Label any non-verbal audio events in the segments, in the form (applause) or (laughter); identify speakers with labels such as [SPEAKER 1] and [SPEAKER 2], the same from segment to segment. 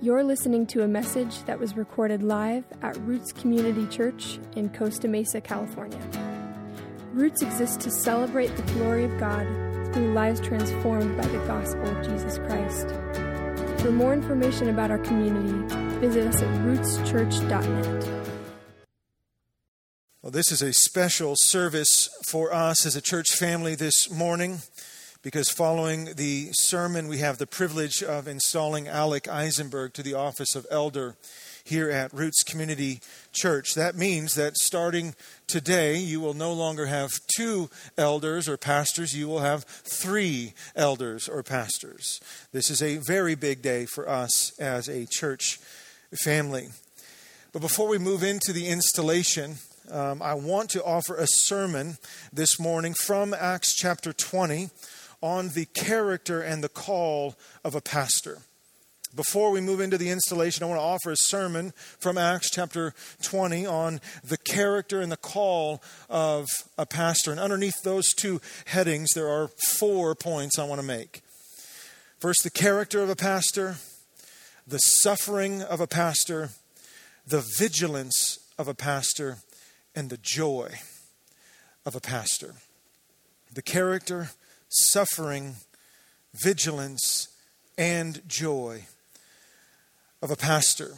[SPEAKER 1] You're listening to a message that was recorded live at Roots Community Church in Costa Mesa, California. Roots exists to celebrate the glory of God through lives transformed by the gospel of Jesus Christ. For more information about our community, visit us at rootschurch.net.
[SPEAKER 2] Well, this is a special service for us as a church family this morning because following the sermon, we have the privilege of installing Alec Eisenberg to the office of elder here at Roots Community Church. That means that starting today, you will no longer have two elders or pastors, you will have three elders or pastors. This is a very big day for us as a church family. But before we move into the installation, um, I want to offer a sermon this morning from Acts chapter 20 on the character and the call of a pastor. Before we move into the installation, I want to offer a sermon from Acts chapter 20 on the character and the call of a pastor. And underneath those two headings, there are four points I want to make. First, the character of a pastor, the suffering of a pastor, the vigilance of a pastor, and the joy of a pastor. The character, suffering, vigilance, and joy of a pastor.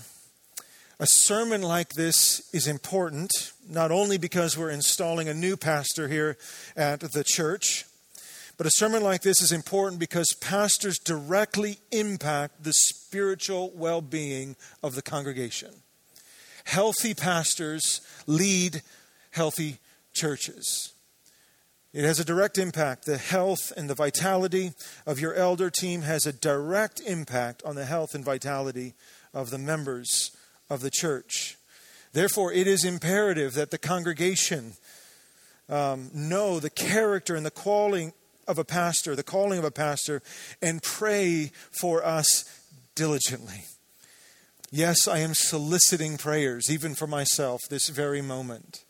[SPEAKER 2] A sermon like this is important, not only because we're installing a new pastor here at the church, but a sermon like this is important because pastors directly impact the spiritual well being of the congregation. Healthy pastors lead healthy churches. It has a direct impact. The health and the vitality of your elder team has a direct impact on the health and vitality of the members of the church. Therefore, it is imperative that the congregation um, know the character and the calling of a pastor, the calling of a pastor, and pray for us diligently. Yes, I am soliciting prayers, even for myself, this very moment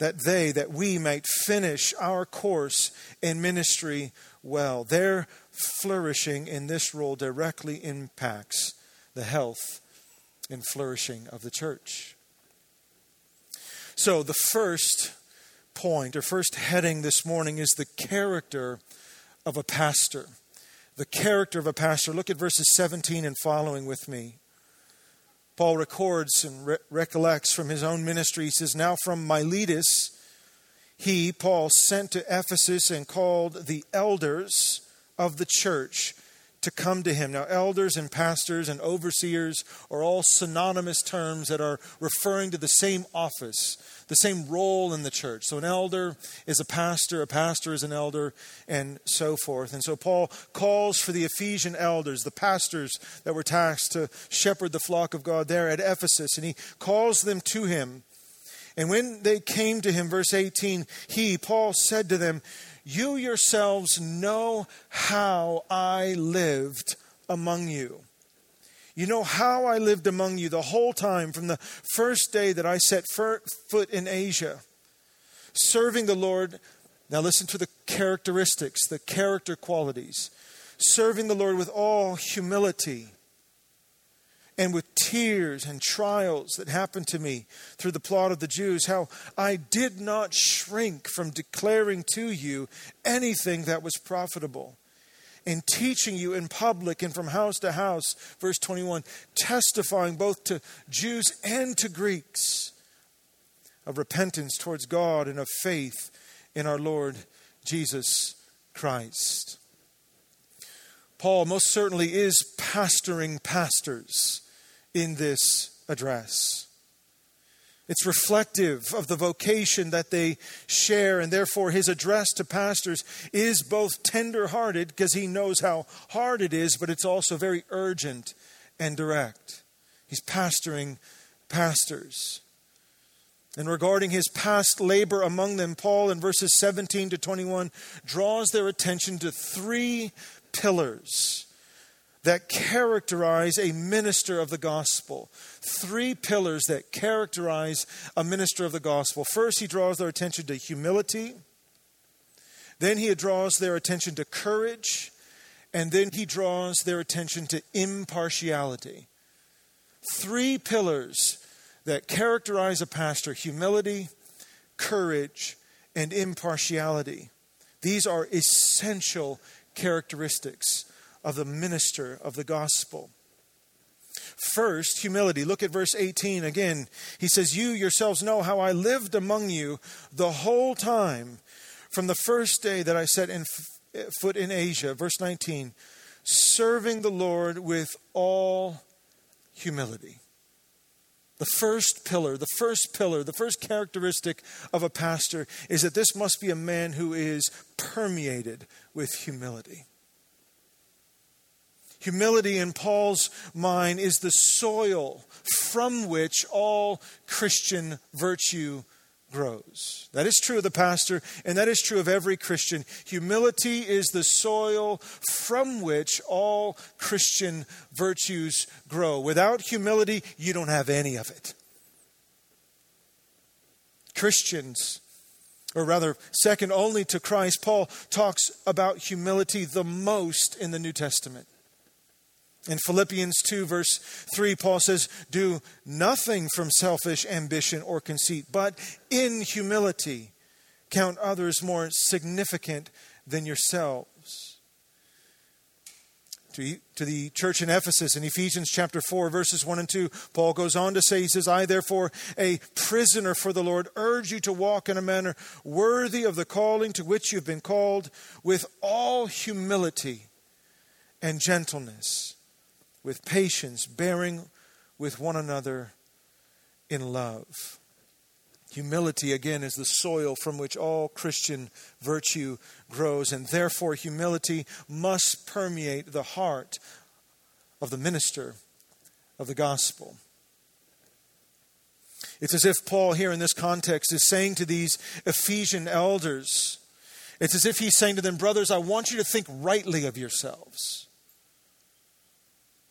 [SPEAKER 2] that they, that we might finish our course in ministry well. Their flourishing in this role directly impacts the health and flourishing of the church. So, the first point or first heading this morning is the character of a pastor. The character of a pastor. Look at verses 17 and following with me. Paul records and re- recollects from his own ministry. He says, Now from Miletus, he, Paul, sent to Ephesus and called the elders of the church to come to him. Now, elders and pastors and overseers are all synonymous terms that are referring to the same office, the same role in the church. So, an elder is a pastor, a pastor is an elder, and so forth. And so, Paul calls for the Ephesian elders, the pastors that were tasked to shepherd the flock of God there at Ephesus, and he calls them to him. And when they came to him, verse 18, he, Paul, said to them, You yourselves know how I lived among you you know how I lived among you the whole time from the first day that I set foot in Asia, serving the Lord. Now, listen to the characteristics, the character qualities. Serving the Lord with all humility and with tears and trials that happened to me through the plot of the Jews, how I did not shrink from declaring to you anything that was profitable and teaching you in public and from house to house. Verse 21 testifying both to Jews and to Greeks of repentance towards God and of faith in our Lord Jesus Christ. Paul most certainly is pastoring pastors in this address. It's reflective of the vocation that they share, and therefore his address to pastors is both tender hearted because he knows how hard it is, but it's also very urgent and direct. He's pastoring pastors. And regarding his past labor among them, Paul in verses 17 to 21 draws their attention to three pillars that characterize a minister of the gospel. Three pillars that characterize a minister of the gospel. First, he draws their attention to humility. Then he draws their attention to courage. And then he draws their attention to impartiality. Three pillars that characterize a pastor humility, courage, and impartiality. These are essential characteristics of the minister of the gospel. First, humility. Look at verse 18 again. He says, You yourselves know how I lived among you the whole time from the first day that I set in foot in Asia. Verse 19, serving the Lord with all humility. The first pillar, the first pillar, the first characteristic of a pastor is that this must be a man who is permeated with humility. Humility in Paul's mind is the soil from which all Christian virtue grows. That is true of the pastor, and that is true of every Christian. Humility is the soil from which all Christian virtues grow. Without humility, you don't have any of it. Christians, or rather, second only to Christ, Paul talks about humility the most in the New Testament. In Philippians 2, verse 3, Paul says, Do nothing from selfish ambition or conceit, but in humility count others more significant than yourselves. To, to the church in Ephesus, in Ephesians chapter 4, verses 1 and 2, Paul goes on to say, He says, I, therefore, a prisoner for the Lord, urge you to walk in a manner worthy of the calling to which you've been called, with all humility and gentleness with patience, bearing with one another in love. Humility, again, is the soil from which all Christian virtue grows, and therefore humility must permeate the heart of the minister of the gospel. It's as if Paul, here in this context, is saying to these Ephesian elders, it's as if he's saying to them, Brothers, I want you to think rightly of yourselves.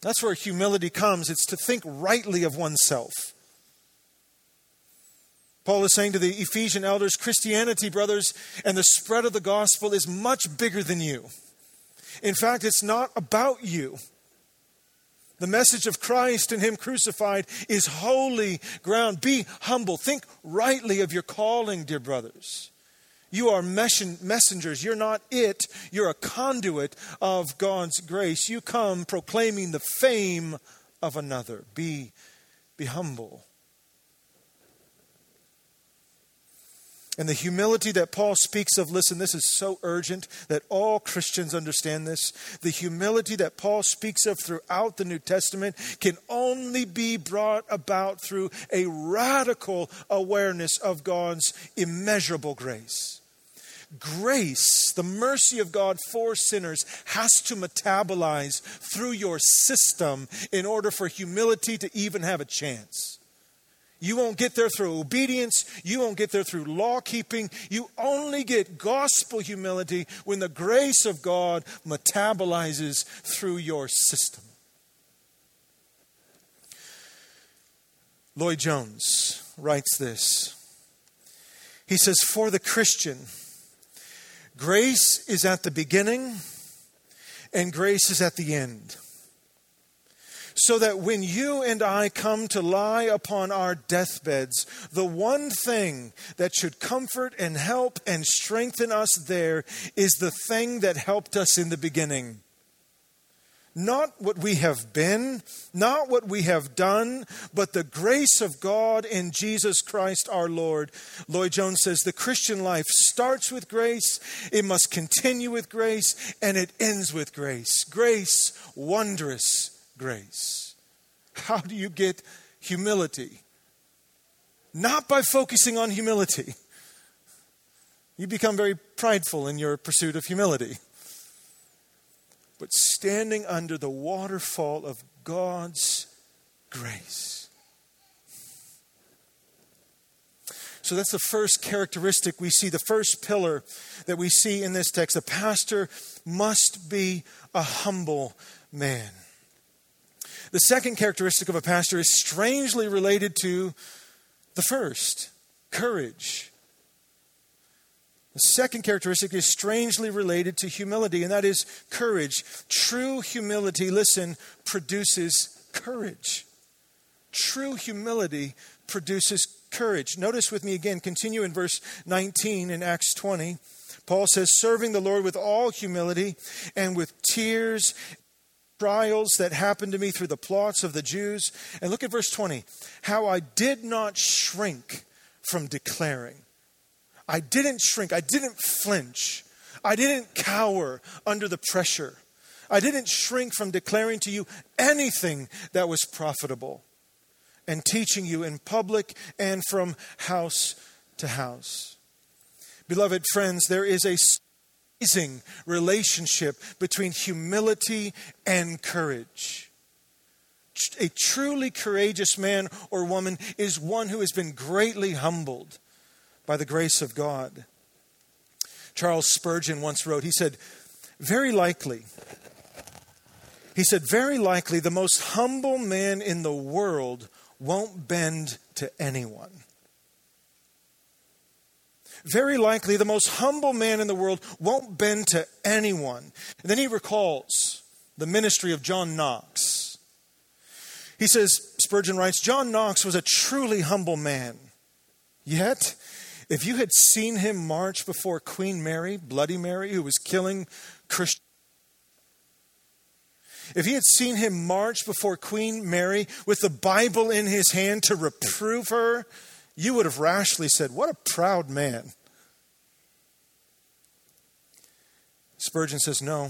[SPEAKER 2] That's where humility comes. It's to think rightly of oneself. Paul is saying to the Ephesian elders Christianity, brothers, and the spread of the gospel is much bigger than you. In fact, it's not about you. The message of Christ and Him crucified is holy ground. Be humble. Think rightly of your calling, dear brothers. You are messengers. You're not it. You're a conduit of God's grace. You come proclaiming the fame of another. Be, be humble. And the humility that Paul speaks of, listen, this is so urgent that all Christians understand this. The humility that Paul speaks of throughout the New Testament can only be brought about through a radical awareness of God's immeasurable grace grace, the mercy of God for sinners, has to metabolize through your system in order for humility to even have a chance. You won't get there through obedience. You won't get there through law keeping. You only get gospel humility when the grace of God metabolizes through your system. Lloyd Jones writes this. He says, For the Christian, Grace is at the beginning and grace is at the end. So that when you and I come to lie upon our deathbeds, the one thing that should comfort and help and strengthen us there is the thing that helped us in the beginning not what we have been, not what we have done, but the grace of God in Jesus Christ our Lord. Lloyd Jones says the Christian life starts with grace, it must continue with grace, and it ends with grace. Grace, wondrous grace. How do you get humility? Not by focusing on humility. You become very prideful in your pursuit of humility but standing under the waterfall of God's grace. So that's the first characteristic we see, the first pillar that we see in this text. A pastor must be a humble man. The second characteristic of a pastor is strangely related to the first courage. The second characteristic is strangely related to humility, and that is courage. True humility, listen, produces courage. True humility produces courage. Notice with me again, continue in verse 19 in Acts 20. Paul says, serving the Lord with all humility and with tears, trials that happened to me through the plots of the Jews. And look at verse 20 how I did not shrink from declaring. I didn't shrink, I didn't flinch, I didn't cower under the pressure. I didn't shrink from declaring to you anything that was profitable and teaching you in public and from house to house. Beloved friends, there is a amazing relationship between humility and courage. A truly courageous man or woman is one who has been greatly humbled by the grace of God. Charles Spurgeon once wrote, he said, Very likely, he said, Very likely the most humble man in the world won't bend to anyone. Very likely, the most humble man in the world won't bend to anyone. And then he recalls the ministry of John Knox. He says, Spurgeon writes, John Knox was a truly humble man. Yet, if you had seen him march before Queen Mary, Bloody Mary, who was killing Christians, if he had seen him march before Queen Mary with the Bible in his hand to reprove her, you would have rashly said, What a proud man. Spurgeon says, No.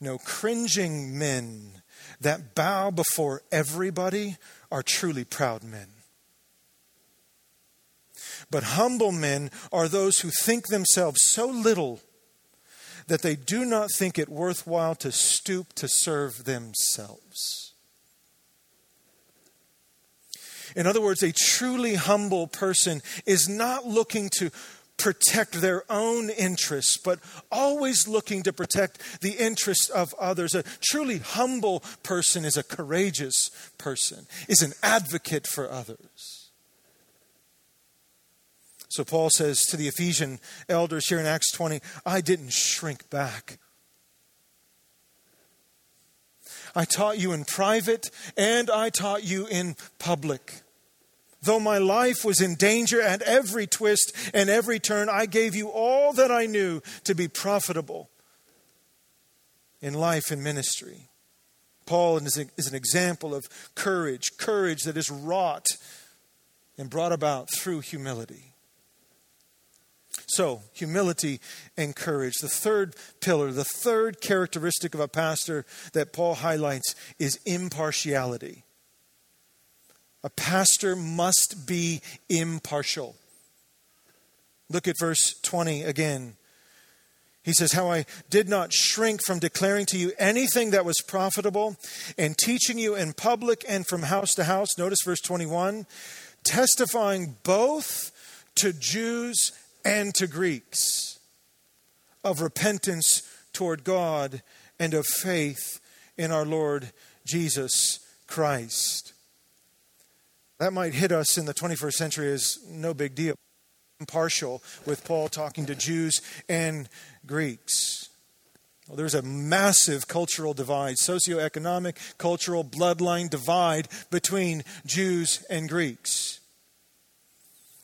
[SPEAKER 2] No, cringing men that bow before everybody are truly proud men. But humble men are those who think themselves so little that they do not think it worthwhile to stoop to serve themselves. In other words, a truly humble person is not looking to protect their own interests, but always looking to protect the interests of others. A truly humble person is a courageous person, is an advocate for others. So Paul says to the Ephesian elders here in Acts 20, I didn't shrink back. I taught you in private and I taught you in public. Though my life was in danger at every twist and every turn, I gave you all that I knew to be profitable in life and ministry. Paul is an example of courage, courage that is wrought and brought about through humility. So, humility and courage. The third pillar, the third characteristic of a pastor that Paul highlights is impartiality. A pastor must be impartial. Look at verse 20 again. He says, How I did not shrink from declaring to you anything that was profitable and teaching you in public and from house to house. Notice verse 21 testifying both to Jews and to Greeks of repentance toward God and of faith in our Lord Jesus Christ. That might hit us in the 21st century as no big deal. Impartial with Paul talking to Jews and Greeks. Well, there's a massive cultural divide, socioeconomic, cultural, bloodline divide between Jews and Greeks.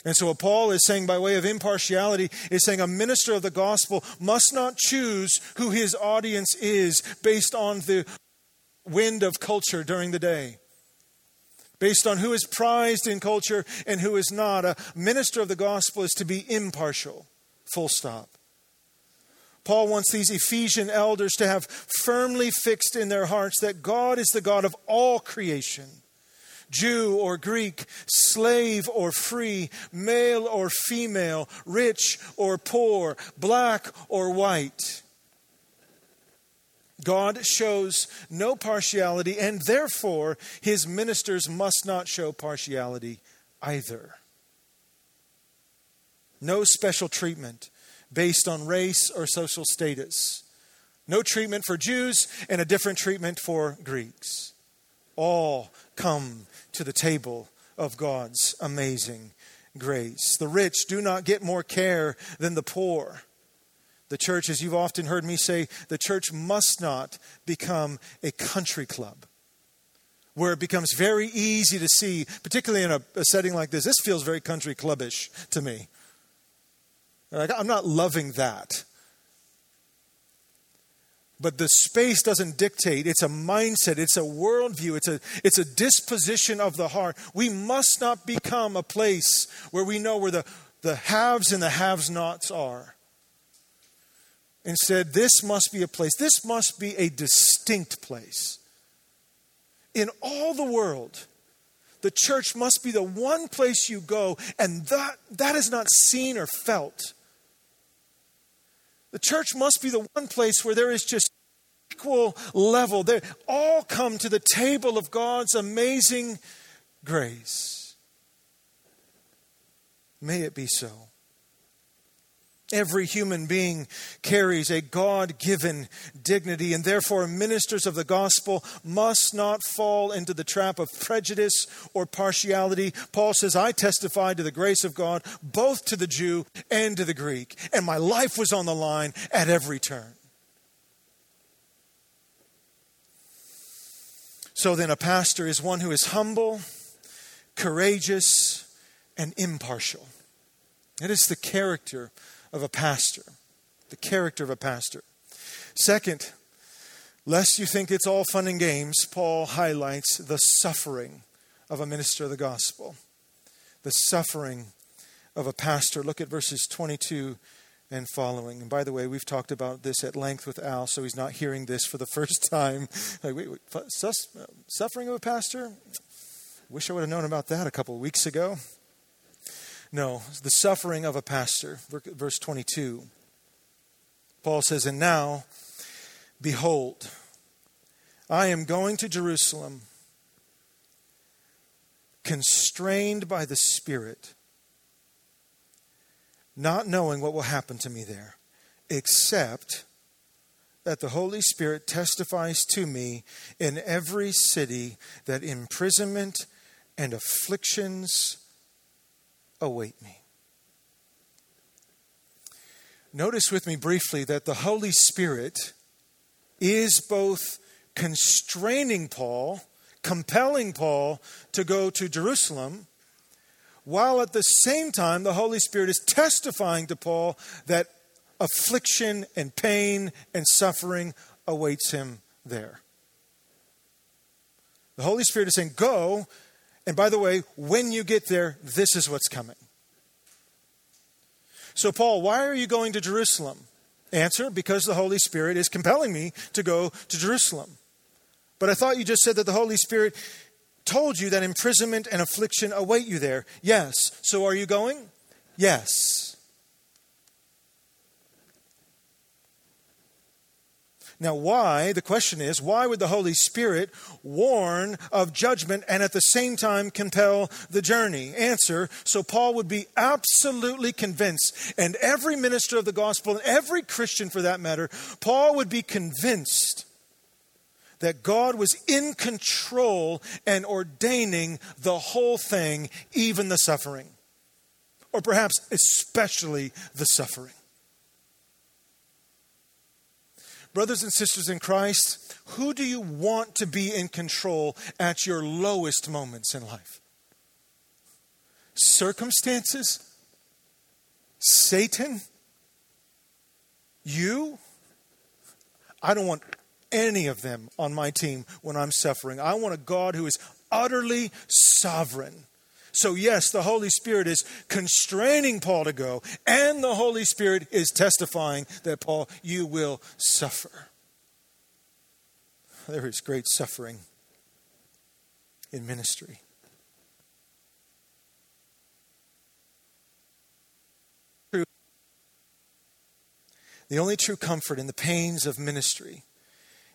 [SPEAKER 2] And so, what Paul is saying by way of impartiality is saying a minister of the gospel must not choose who his audience is based on the wind of culture during the day, based on who is prized in culture and who is not. A minister of the gospel is to be impartial, full stop. Paul wants these Ephesian elders to have firmly fixed in their hearts that God is the God of all creation Jew or Greek, slave or free, male or female, rich or poor, black or white. God shows no partiality, and therefore his ministers must not show partiality either. No special treatment based on race or social status. No treatment for Jews and a different treatment for Greeks. All come to the table of God's amazing grace. The rich do not get more care than the poor. The church, as you've often heard me say, the church must not become a country club where it becomes very easy to see, particularly in a, a setting like this. This feels very country clubbish to me. I'm not loving that. But the space doesn't dictate. It's a mindset, it's a worldview, it's a, it's a disposition of the heart. We must not become a place where we know where the, the haves and the haves nots are. Instead, this must be a place, this must be a distinct place. In all the world, the church must be the one place you go, and that, that is not seen or felt. The church must be the one place where there is just equal level. They all come to the table of God's amazing grace. May it be so. Every human being carries a God given dignity, and therefore, ministers of the gospel must not fall into the trap of prejudice or partiality. Paul says, I testified to the grace of God both to the Jew and to the Greek, and my life was on the line at every turn. So then, a pastor is one who is humble, courageous, and impartial. It is the character of a pastor. The character of a pastor. Second, lest you think it's all fun and games, Paul highlights the suffering of a minister of the gospel. The suffering of a pastor. Look at verses 22 and following. And by the way, we've talked about this at length with Al, so he's not hearing this for the (laughs) first time. Like, wait, wait, suffering of a pastor? Wish I would have known about that a couple of weeks ago. No, the suffering of a pastor. Verse 22. Paul says, And now, behold, I am going to Jerusalem, constrained by the Spirit, not knowing what will happen to me there, except that the Holy Spirit testifies to me in every city that imprisonment and afflictions await me. Notice with me briefly that the Holy Spirit is both constraining Paul, compelling Paul to go to Jerusalem, while at the same time the Holy Spirit is testifying to Paul that affliction and pain and suffering awaits him there. The Holy Spirit is saying, Go and by the way, when you get there, this is what's coming. So, Paul, why are you going to Jerusalem? Answer because the Holy Spirit is compelling me to go to Jerusalem. But I thought you just said that the Holy Spirit told you that imprisonment and affliction await you there. Yes. So, are you going? Yes. Now, why? The question is, why would the Holy Spirit warn of judgment and at the same time compel the journey? Answer so Paul would be absolutely convinced, and every minister of the gospel, and every Christian for that matter, Paul would be convinced that God was in control and ordaining the whole thing, even the suffering, or perhaps especially the suffering. Brothers and sisters in Christ, who do you want to be in control at your lowest moments in life? Circumstances? Satan? You? I don't want any of them on my team when I'm suffering. I want a God who is utterly sovereign so, yes, the Holy Spirit is constraining Paul to go, and the Holy Spirit is testifying that, Paul, you will suffer. There is great suffering in ministry. The only true comfort in the pains of ministry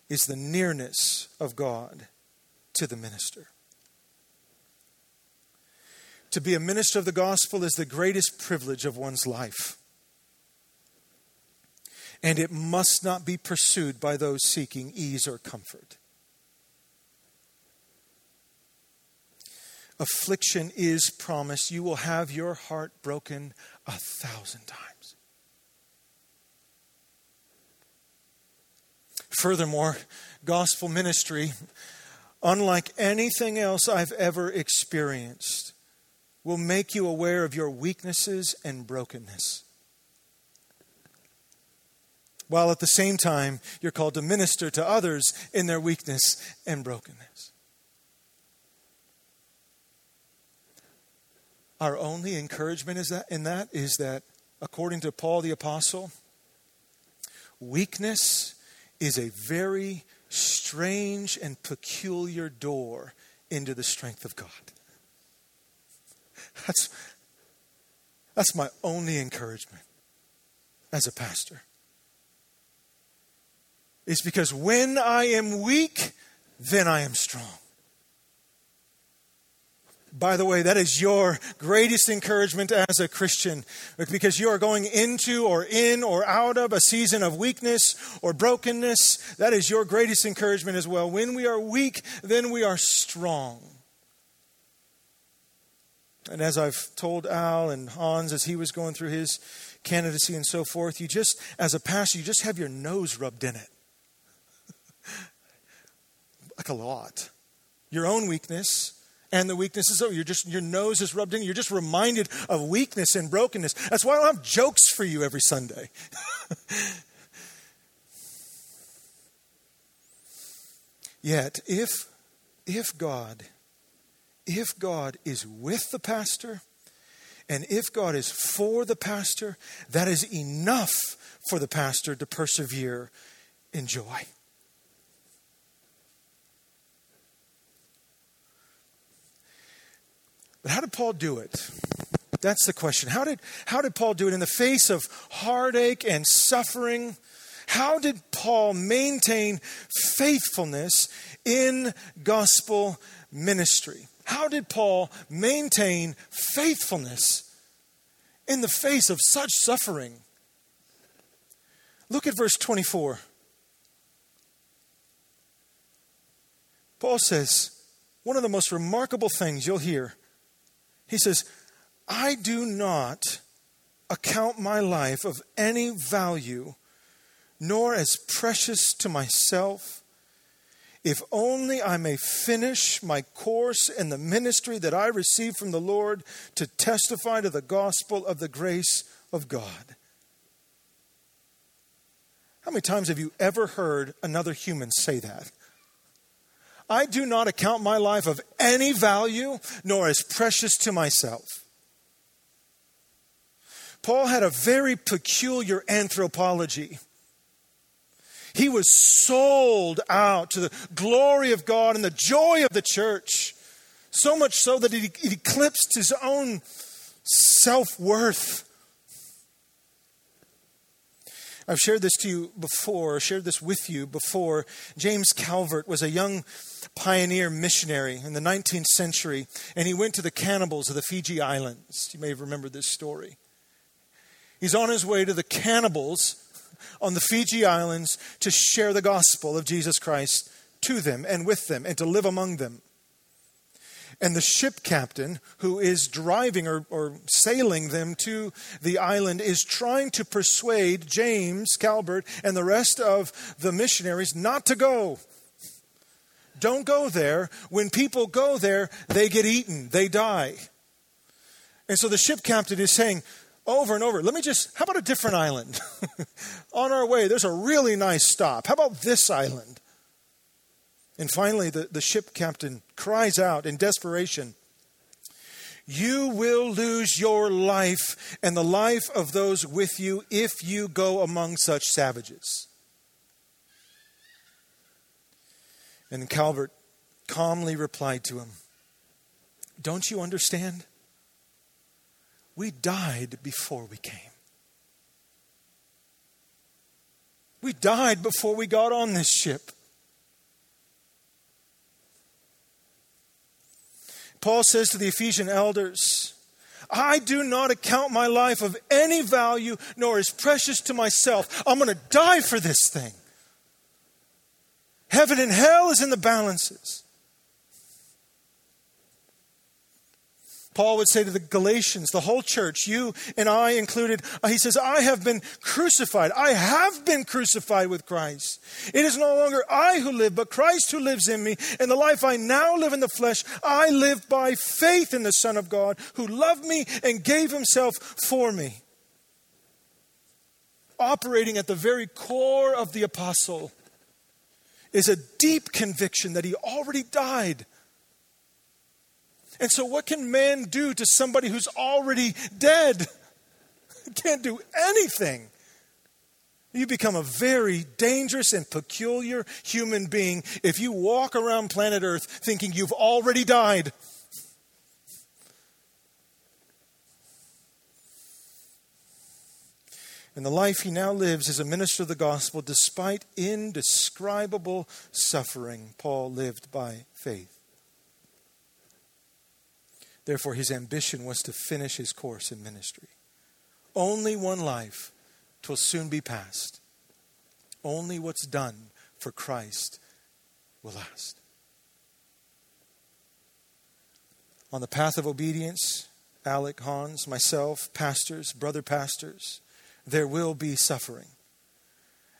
[SPEAKER 2] is the nearness of God to the minister. To be a minister of the gospel is the greatest privilege of one's life. And it must not be pursued by those seeking ease or comfort. affliction is promised, you will have your heart broken a thousand times. Furthermore, gospel ministry, unlike anything else I've ever experienced, will make you aware of your weaknesses and brokenness. While at the same time, you're called to minister to others in their weakness and brokenness. Our only encouragement is that, in that is that, according to Paul the Apostle, weakness is a very strange and peculiar door into the strength of God. That's, that's my only encouragement as a pastor. It's because when I am weak, then I am strong. By the way, that is your greatest encouragement as a Christian because you are going into or in or out of a season of weakness or brokenness. That is your greatest encouragement as well. When we are weak, then we are strong. And as I've told Al and Hans as he was going through his candidacy and so forth, you just, as a pastor, you just have your nose rubbed in it. (laughs) like a lot. Your own weakness and the weaknesses of you're just your nose is rubbed in. You're just reminded of weakness and brokenness. That's why I have jokes for you every Sunday. (laughs) Yet, if if God if God is with the pastor and if God is for the pastor, that is enough for the pastor to persevere in joy. But how did Paul do it? That's the question. How did, how did Paul do it in the face of heartache and suffering? How did Paul maintain faithfulness in gospel ministry? How did Paul maintain faithfulness in the face of such suffering? Look at verse 24. Paul says, one of the most remarkable things you'll hear. He says, I do not account my life of any value, nor as precious to myself if only I may finish my course in the ministry that I received from the Lord to testify to the gospel of the grace of God. How many times have you ever heard another human say that? I do not account my life of any value, nor as precious to myself. Paul had a very peculiar anthropology. He was sold out to the glory of God and the joy of the church, so much so that it eclipsed his own self worth. I've shared this to you before, shared this with you before. James Calvert was a young pioneer missionary in the 19th century, and he went to the cannibals of the Fiji Islands. You may have remembered this story. He's on his way to the cannibals on the Fiji Islands to share the gospel of Jesus Christ to them and with them and to live among them. And the ship captain who is driving or, or sailing them to the island is trying to persuade James Calvert and the rest of the missionaries not to go. Don't go there. When people go there, they get eaten, they die. And so the ship captain is saying, over and over. Let me just, how about a different island? (laughs) On our way, there's a really nice stop. How about this island? And finally, the, the ship captain cries out in desperation You will lose your life and the life of those with you if you go among such savages. And Calvert calmly replied to him Don't you understand? We died before we came. We died before we got on this ship. Paul says to the Ephesian elders, I do not account my life of any value, nor is precious to myself. I'm going to die for this thing. Heaven and hell is in the balances. Paul would say to the Galatians, the whole church, you and I included, uh, he says, I have been crucified. I have been crucified with Christ. It is no longer I who live, but Christ who lives in me. And the life I now live in the flesh, I live by faith in the Son of God who loved me and gave himself for me. Operating at the very core of the apostle is a deep conviction that he already died and so, what can man do to somebody who's already dead? (laughs) Can't do anything. You become a very dangerous and peculiar human being if you walk around planet Earth thinking you've already died. And the life he now lives as a minister of the gospel, despite indescribable suffering, Paul lived by faith. Therefore, his ambition was to finish his course in ministry. Only one life twill soon be past. Only what's done for Christ will last. On the path of obedience, Alec, Hans, myself, pastors, brother pastors, there will be suffering.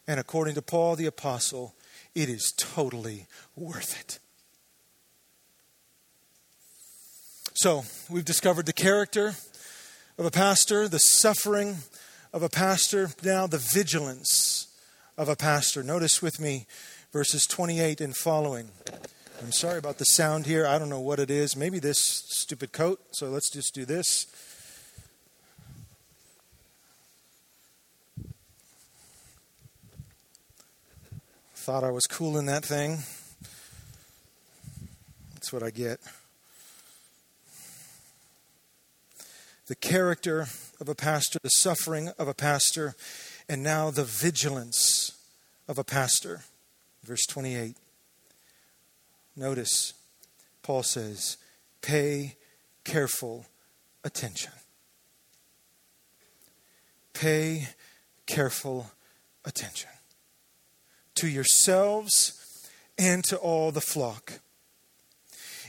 [SPEAKER 2] And according to Paul the Apostle, it is totally worth it. So, we've discovered the character of a pastor, the suffering of a pastor, now the vigilance of a pastor. Notice with me verses 28 and following. I'm sorry about the sound here. I don't know what it is. Maybe this stupid coat. So let's just do this. Thought I was cool in that thing. That's what I get. The character of a pastor, the suffering of a pastor, and now the vigilance of a pastor. Verse 28. Notice, Paul says, pay careful attention. Pay careful attention to yourselves and to all the flock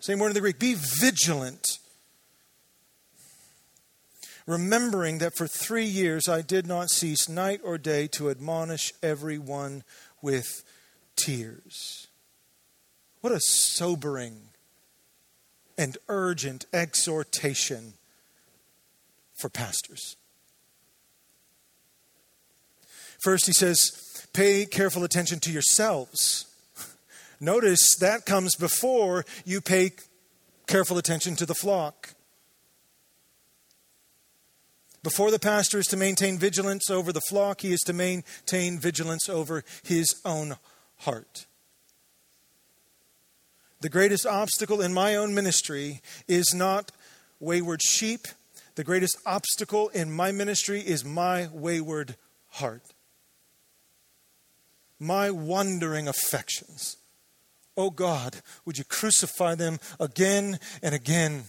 [SPEAKER 2] same word in the Greek. Be vigilant. Remembering that for three years I did not cease night or day to admonish everyone with tears. What a sobering and urgent exhortation for pastors. First, he says, pay careful attention to yourselves Notice that comes before you pay careful attention to the flock. Before the pastor is to maintain vigilance over the flock, he is to maintain vigilance over his own heart. The greatest obstacle in my own ministry is not wayward sheep. The greatest obstacle in my ministry is my wayward heart, my wandering affections. Oh God, would you crucify them again and again?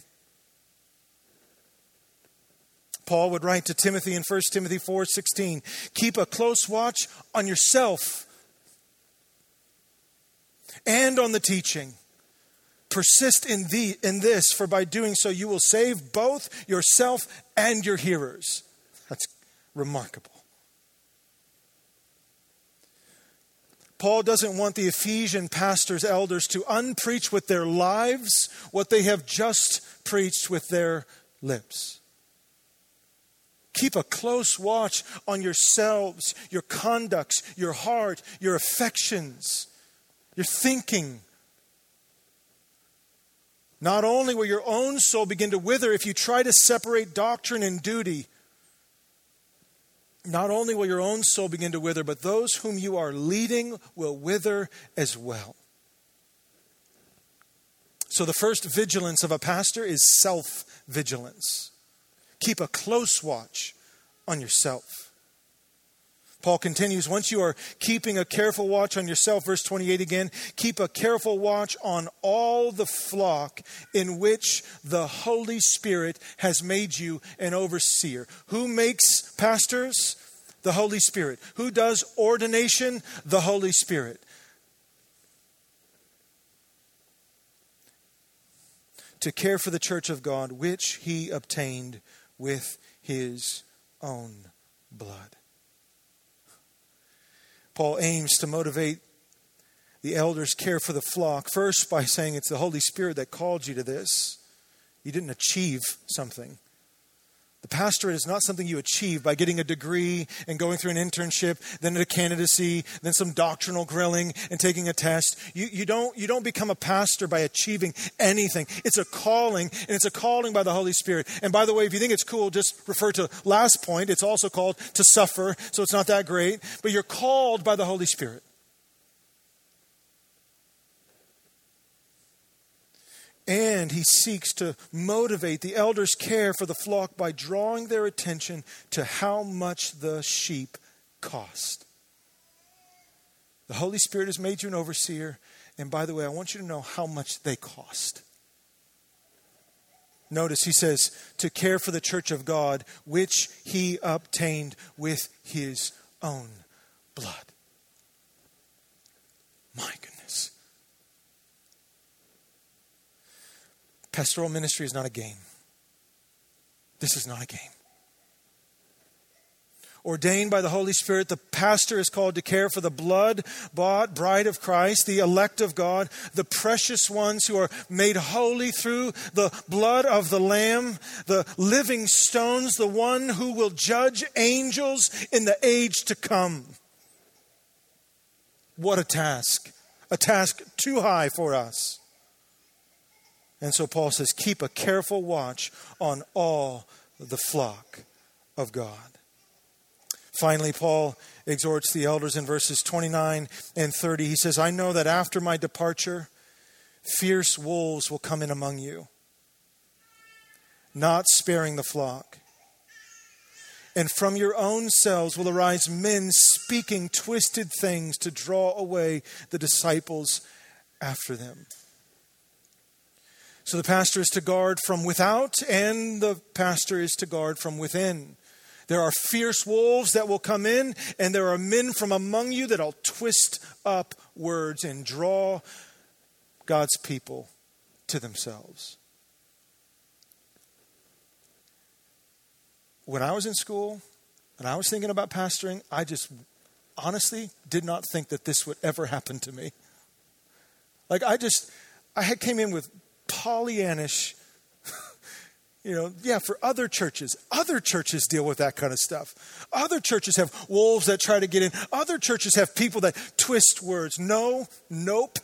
[SPEAKER 2] Paul would write to Timothy in 1 Timothy 4:16, "Keep a close watch on yourself and on the teaching. Persist in the in this, for by doing so you will save both yourself and your hearers." That's remarkable. Paul doesn't want the Ephesian pastors, elders to unpreach with their lives what they have just preached with their lips. Keep a close watch on yourselves, your conducts, your heart, your affections, your thinking. Not only will your own soul begin to wither if you try to separate doctrine and duty, not only will your own soul begin to wither, but those whom you are leading will wither as well. So, the first vigilance of a pastor is self vigilance. Keep a close watch on yourself. Paul continues, once you are keeping a careful watch on yourself, verse 28 again, keep a careful watch on all the flock in which the Holy Spirit has made you an overseer. Who makes pastors? The Holy Spirit. Who does ordination? The Holy Spirit. To care for the church of God, which he obtained with his own blood. Paul aims to motivate the elders' care for the flock, first by saying it's the Holy Spirit that called you to this. You didn't achieve something. The pastorate is not something you achieve by getting a degree and going through an internship, then a candidacy, then some doctrinal grilling and taking a test. You, you, don't, you don't become a pastor by achieving anything. It's a calling, and it's a calling by the Holy Spirit. And by the way, if you think it's cool, just refer to last point. It's also called to suffer, so it's not that great. But you're called by the Holy Spirit. And he seeks to motivate the elders' care for the flock by drawing their attention to how much the sheep cost. The Holy Spirit has made you an overseer. And by the way, I want you to know how much they cost. Notice he says, to care for the church of God, which he obtained with his own blood. My goodness. Pastoral ministry is not a game. This is not a game. Ordained by the Holy Spirit, the pastor is called to care for the blood bought bride of Christ, the elect of God, the precious ones who are made holy through the blood of the Lamb, the living stones, the one who will judge angels in the age to come. What a task! A task too high for us. And so Paul says, keep a careful watch on all the flock of God. Finally, Paul exhorts the elders in verses 29 and 30. He says, I know that after my departure, fierce wolves will come in among you, not sparing the flock. And from your own selves will arise men speaking twisted things to draw away the disciples after them. So the pastor is to guard from without, and the pastor is to guard from within. There are fierce wolves that will come in, and there are men from among you that'll twist up words and draw God's people to themselves. When I was in school, and I was thinking about pastoring, I just honestly did not think that this would ever happen to me. Like, I just, I came in with Pollyannish. (laughs) you know, yeah, for other churches. Other churches deal with that kind of stuff. Other churches have wolves that try to get in. Other churches have people that twist words. No, nope.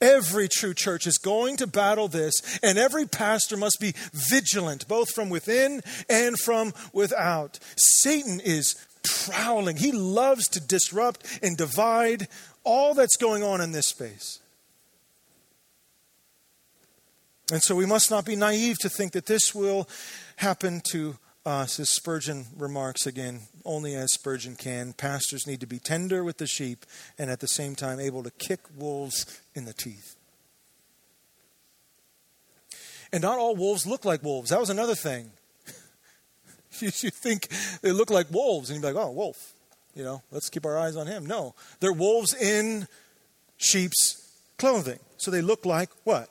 [SPEAKER 2] Every true church is going to battle this, and every pastor must be vigilant, both from within and from without. Satan is prowling. He loves to disrupt and divide all that's going on in this space. And so we must not be naive to think that this will happen to us, as Spurgeon remarks again, only as Spurgeon can. Pastors need to be tender with the sheep and at the same time able to kick wolves in the teeth. And not all wolves look like wolves. That was another thing. (laughs) you, think they look like wolves, and you'd be like, oh, wolf. You know, let's keep our eyes on him. No, they're wolves in sheep's clothing. So they look like what?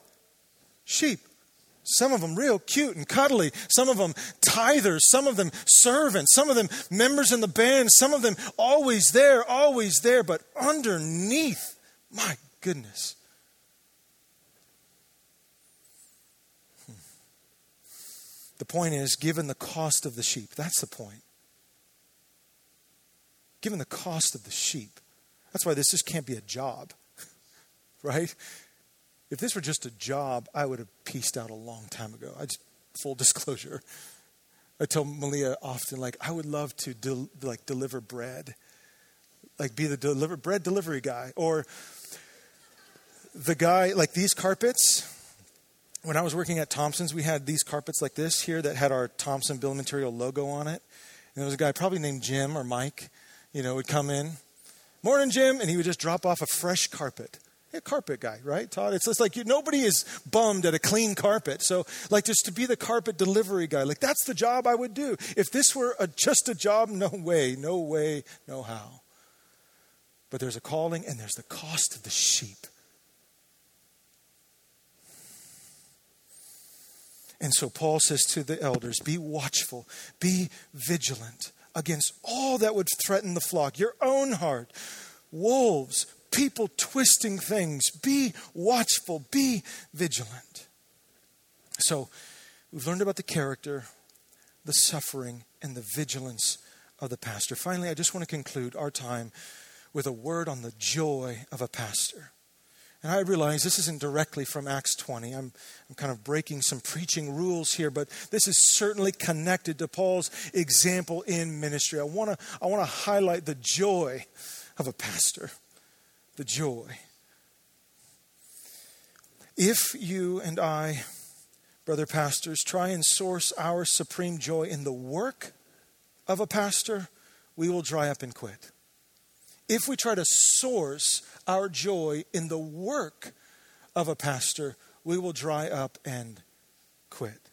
[SPEAKER 2] Sheep. Some of them real cute and cuddly. Some of them tithers. Some of them servants. Some of them members in the band. Some of them always there, always there. But underneath, my goodness. Hmm. The point is, given the cost of the sheep, that's the point. Given the cost of the sheep, that's why this just can't be a job, (laughs) right? If this were just a job, I would have pieced out a long time ago. I just full (laughs) disclosure. I tell Malia often, like, I would love to like deliver bread, like be the deliver bread delivery guy, or the guy, like these carpets, when I was working at Thompson's, we had these carpets like this here that had our Thompson Build Material logo on it. And there was a guy probably named Jim or Mike, you know, would come in, morning, Jim, and he would just drop off a fresh carpet. A carpet guy, right, Todd? It's just like you, nobody is bummed at a clean carpet. So, like, just to be the carpet delivery guy, like, that's the job I would do. If this were a, just a job, no way, no way, no how. But there's a calling and there's the cost of the sheep. And so Paul says to the elders be watchful, be vigilant against all that would threaten the flock, your own heart, wolves, people twisting things. Be watchful, be vigilant. So we've learned about the character, the suffering, and the vigilance of the pastor. Finally, I just want to conclude our time with a word on the joy of a pastor. And I realize this isn't directly from Acts 20. I'm, I'm kind of breaking some preaching rules here, but this is certainly connected to Paul's example in ministry. I want to I want to highlight the joy of a pastor. The joy. If you and I, brother pastors, try and source our supreme joy in the work of a pastor, we will dry up and quit. If we try to source our joy in the work of a pastor, we will dry up and quit.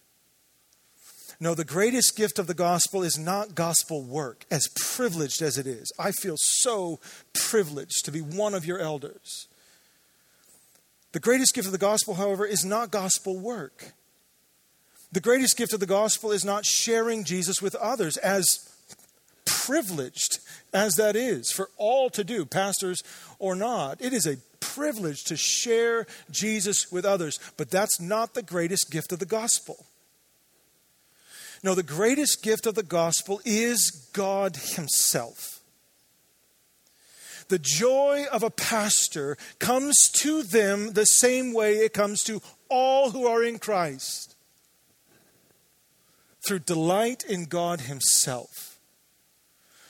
[SPEAKER 2] No, the greatest gift of the gospel is not gospel work, as privileged as it is. I feel so privileged to be one of your elders. The greatest gift of the gospel, however, is not gospel work. The greatest gift of the gospel is not sharing Jesus with others, as privileged as that is for all to do, pastors or not. It is a privilege to share Jesus with others, but that's not the greatest gift of the gospel. No, the greatest gift of the gospel is God Himself. The joy of a pastor comes to them the same way it comes to all who are in Christ through delight in God Himself.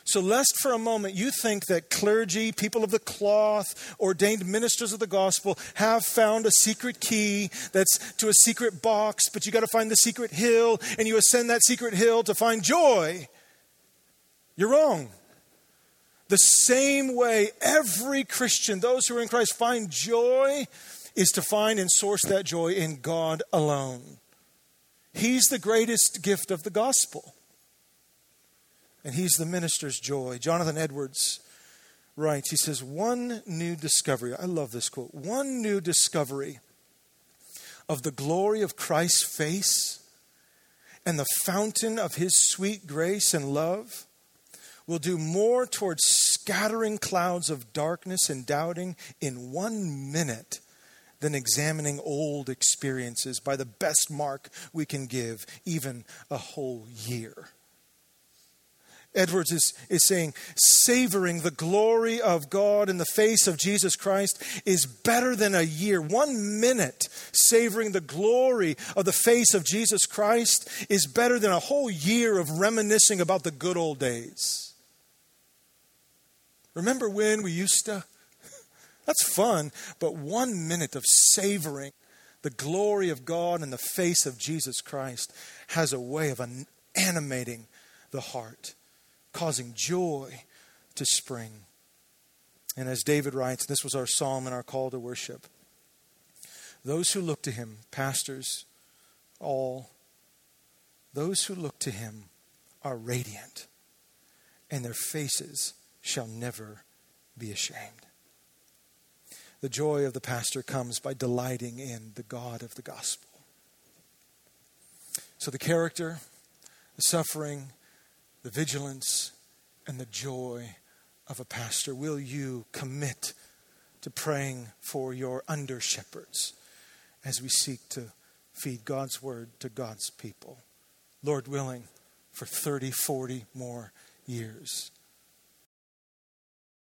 [SPEAKER 2] So, lest for a moment you think that clergy, people of the cloth, ordained ministers of the gospel have found a secret key that's to a secret box, but you got to find the secret hill, and you ascend that secret hill to find joy. You're wrong. The same way every Christian, those who are in Christ, find joy is to find and source that joy in God alone. He's the greatest gift of the gospel and he's the minister's joy. Jonathan Edwards writes, he says, One new discovery, I love this quote, one new discovery of the glory of Christ's face and the fountain of his sweet grace and love will do more towards scattering clouds of darkness and doubting in one minute than examining old experiences by the best mark we can give, even a whole year. Edwards is, is saying, savoring the glory of God in the face of Jesus Christ is better than a year. One minute savoring the glory of the face of Jesus Christ is better than a whole year of reminiscing about the good old days. Remember when we used to? (laughs) That's fun, but one minute of savoring the glory of God in the face of Jesus Christ has a way of animating the heart causing joy to spring. And as David writes, this was our psalm and our call to worship. Those who look to him, pastors, all, those who look to him are radiant, and their faces shall never be ashamed. The joy of the pastor comes by delighting in the God of the gospel. So the character, the suffering, the vigilance and the joy of a pastor. Will you commit to praying for your under shepherds as we seek to feed God's word to God's people? Lord willing, for 30, 40 more years.